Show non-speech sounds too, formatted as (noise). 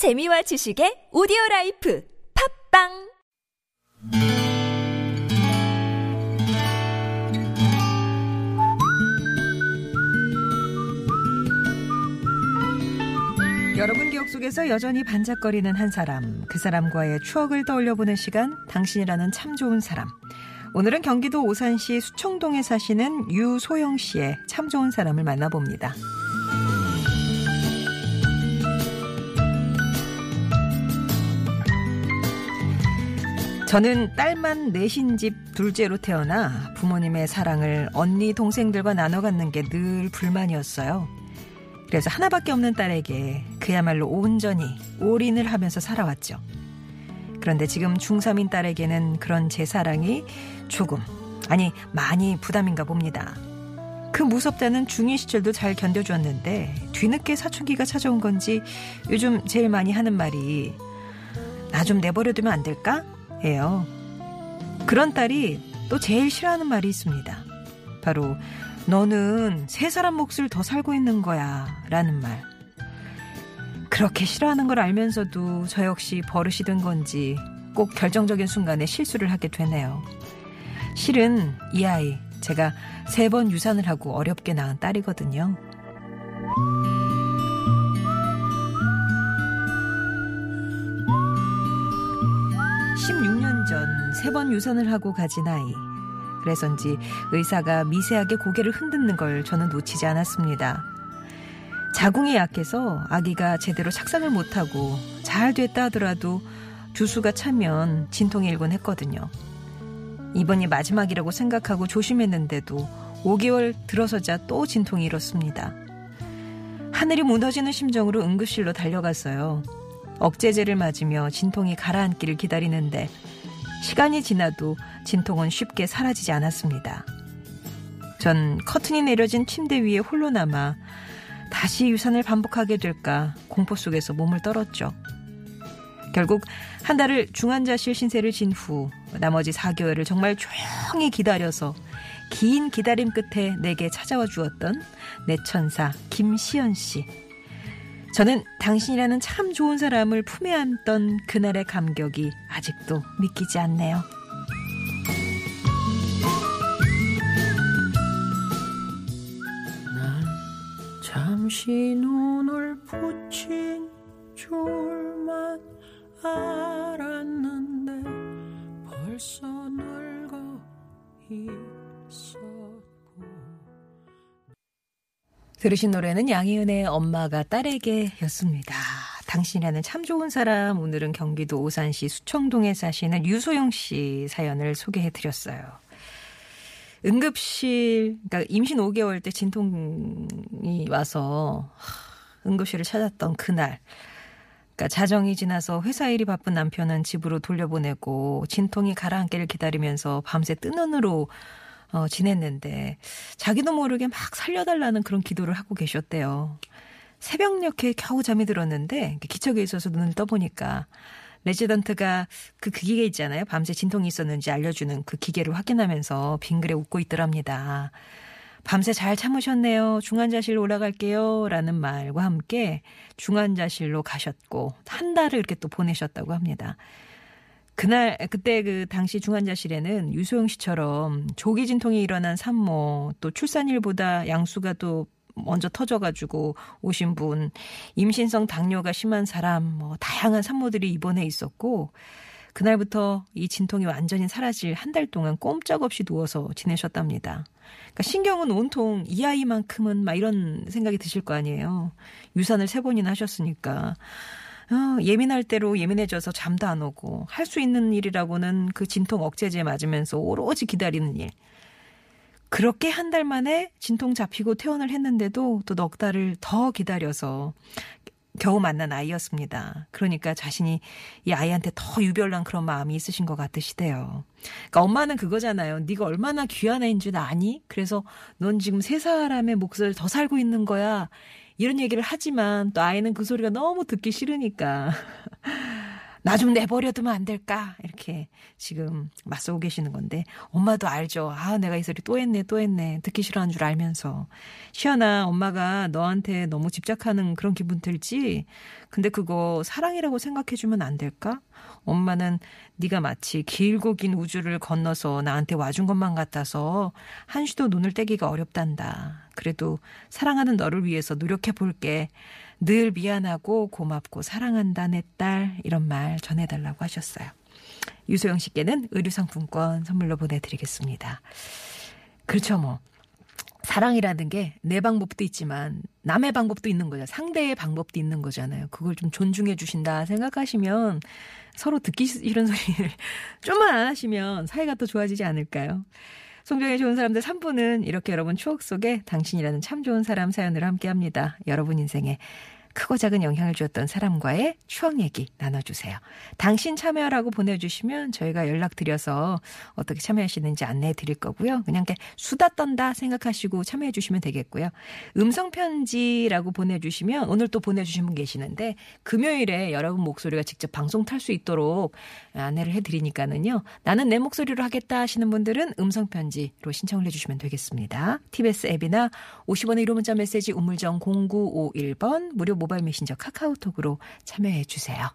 재미와 지식의 오디오 라이프 팟빵 여러분 기억 속에서 여전히 반짝거리는 한 사람, 그 사람과의 추억을 떠올려보는 시간, 당신이라는 참 좋은 사람. 오늘은 경기도 오산시 수청동에 사시는 유소영 씨의 참 좋은 사람을 만나봅니다. 저는 딸만 넷인 집 둘째로 태어나 부모님의 사랑을 언니 동생들과 나눠 갖는 게 늘 불만이었어요. 그래서 하나밖에 없는 딸에게 그야말로 온전히 올인을 하면서 살아왔죠. 그런데 지금 중3인 딸에게는 그런 제 사랑이 조금, 아니, 많이 부담인가 봅니다. 그 무섭다는 중2 시절도 잘 견뎌주었는데, 뒤늦게 사춘기가 찾아온 건지 요즘 제일 많이 하는 말이, 나 좀 내버려두면 안 될까? 예요. 그런 딸이 또 제일 싫어하는 말이 있습니다. 바로, 너는 세 사람 몫을 더 살고 있는 거야. 라는 말. 그렇게 싫어하는 걸 알면서도 저 역시 버릇이 된 건지 꼭 결정적인 순간에 실수를 하게 되네요. 실은 이 아이 제가 세 번 유산을 하고 어렵게 낳은 딸이거든요. 16년 전 세 번 유산을 하고 가진 아이. 그래서인지 의사가 미세하게 고개를 흔드는 걸 저는 놓치지 않았습니다. 자궁이 약해서 아기가 제대로 착상을 못하고 잘 됐다 하더라도 주수가 차면 진통이 일곤 했거든요. 이번이 마지막이라고 생각하고 조심했는데도 5개월 들어서자 또 진통이 일었습니다. 하늘이 무너지는 심정으로 응급실로 달려갔어요. 억제제를 맞으며 진통이 가라앉기를 기다리는데 시간이 지나도 진통은 쉽게 사라지지 않았습니다. 전 커튼이 내려진 침대 위에 홀로 남아 다시 유산을 반복하게 될까 공포 속에서 몸을 떨었죠. 결국 한 달을 중환자실 신세를 진 후 나머지 4개월을 정말 조용히 기다려서 긴 기다림 끝에 내게 찾아와 주었던 내 천사 김시연 씨. 저는 당신이라는 참 좋은 사람을 품에 안던 그날의 감격이 아직도 믿기지 않네요. 난 잠시 눈을 붙인 줄만 알았는데 벌써 늙어 있 들으신 노래는 양희은의 엄마가 딸에게였습니다. 당신이라는 참 좋은 사람 오늘은 경기도 오산시 수청동에 사시는 유소영 씨 사연을 소개해 드렸어요. 응급실 그러니까 임신 5개월 때 진통이 와서 응급실을 찾았던 그날 그러니까 자정이 지나서 회사 일이 바쁜 남편은 집으로 돌려보내고 진통이 가라앉기를 기다리면서 밤새 뜬 눈으로 어, 지냈는데 자기도 모르게 막 살려달라는 그런 기도를 하고 계셨대요. 새벽녘에 겨우 잠이 들었는데 기척에 있어서 눈을 떠보니까 레지던트가 그, 그 기계 있잖아요. 밤새 진통이 있었는지 알려주는 그 기계를 확인하면서 빙그레 웃고 있더랍니다. 밤새 잘 참으셨네요. 중환자실로 올라갈게요. 라는 말과 함께 중환자실로 가셨고 한 달을 이렇게 또 보내셨다고 합니다. 그날 그때 그 당시 중환자실에는 유소영 씨처럼 조기 진통이 일어난 산모 또 출산일보다 양수가 또 먼저 터져가지고 오신 분 임신성 당뇨가 심한 사람 뭐 다양한 산모들이 입원해 있었고 그날부터 이 진통이 완전히 사라질 한 달 동안 꼼짝없이 누워서 지내셨답니다. 그러니까 신경은 온통 이 아이만큼은 막 이런 생각이 드실 거 아니에요. 유산을 세 번이나 하셨으니까. 어, 예민할 대로 예민해져서 잠도 안 오고 할 수 있는 일이라고는 그 진통 억제제 맞으면서 오로지 기다리는 일. 그렇게 한 달 만에 진통 잡히고 퇴원을 했는데도 또 넉 달을 더 기다려서 겨우 만난 아이였습니다. 그러니까 자신이 이 아이한테 더 유별난 그런 마음이 있으신 것 같으시대요. 그러니까 엄마는 그거잖아요. 네가 얼마나 귀한 아이인 줄 아니? 그래서 넌 지금 세 사람의 몫을 더 살고 있는 거야. 이런 얘기를 하지만 또 아이는 그 소리가 너무 듣기 싫으니까 나 좀 내버려두면 안 될까? 이렇게 지금 맞서고 계시는 건데, 엄마도 알죠. 아, 내가 이 소리 또 했네, 또 했네. 듣기 싫어하는 줄 알면서. 시연아, 엄마가 너한테 너무 집착하는 그런 기분 들지? 근데 그거 사랑이라고 생각해주면 안 될까? 엄마는 네가 마치 길고 긴 우주를 건너서 나한테 와준 것만 같아서 한시도 눈을 떼기가 어렵단다. 그래도 사랑하는 너를 위해서 노력해 볼게. 늘 미안하고 고맙고 사랑한다 내 딸 이런 말 전해달라고 하셨어요. 유소영 씨께는 의류상품권 선물로 보내드리겠습니다. 그렇죠 뭐 사랑이라는 게 내 방법도 있지만 남의 방법도 있는 거죠. 상대의 방법도 있는 거잖아요. 그걸 좀 존중해 주신다 생각하시면 서로 듣기 싫은 소리를 (laughs) 좀만 안 하시면 사이가 또 좋아지지 않을까요? 송정의 좋은 사람들 3부는 이렇게 여러분 추억 속에 당신이라는 참 좋은 사람 사연으로 함께 합니다. 여러분 인생에 크고 작은 영향을 주었던 사람과의 추억 얘기 나눠주세요. 당신 참여라고 보내주시면 저희가 연락드려서 어떻게 참여하시는지 안내해 드릴 거고요. 그냥 이렇게 수다 떤다 생각하시고 참여해 주시면 되겠고요. 음성편지라고 보내주시면 오늘 또 보내주신 분 계시는데 금요일에 여러분 목소리가 직접 방송 탈 수 있도록 안내를 해드리니까는요. 나는 내 목소리로 하겠다 하시는 분들은 음성편지로 신청을 해주시면 되겠습니다. TBS 앱이나 50원의 1호 문자 메시지 우물정 0951번 무료 모바일 메신저 카카오톡으로 참여해 주세요.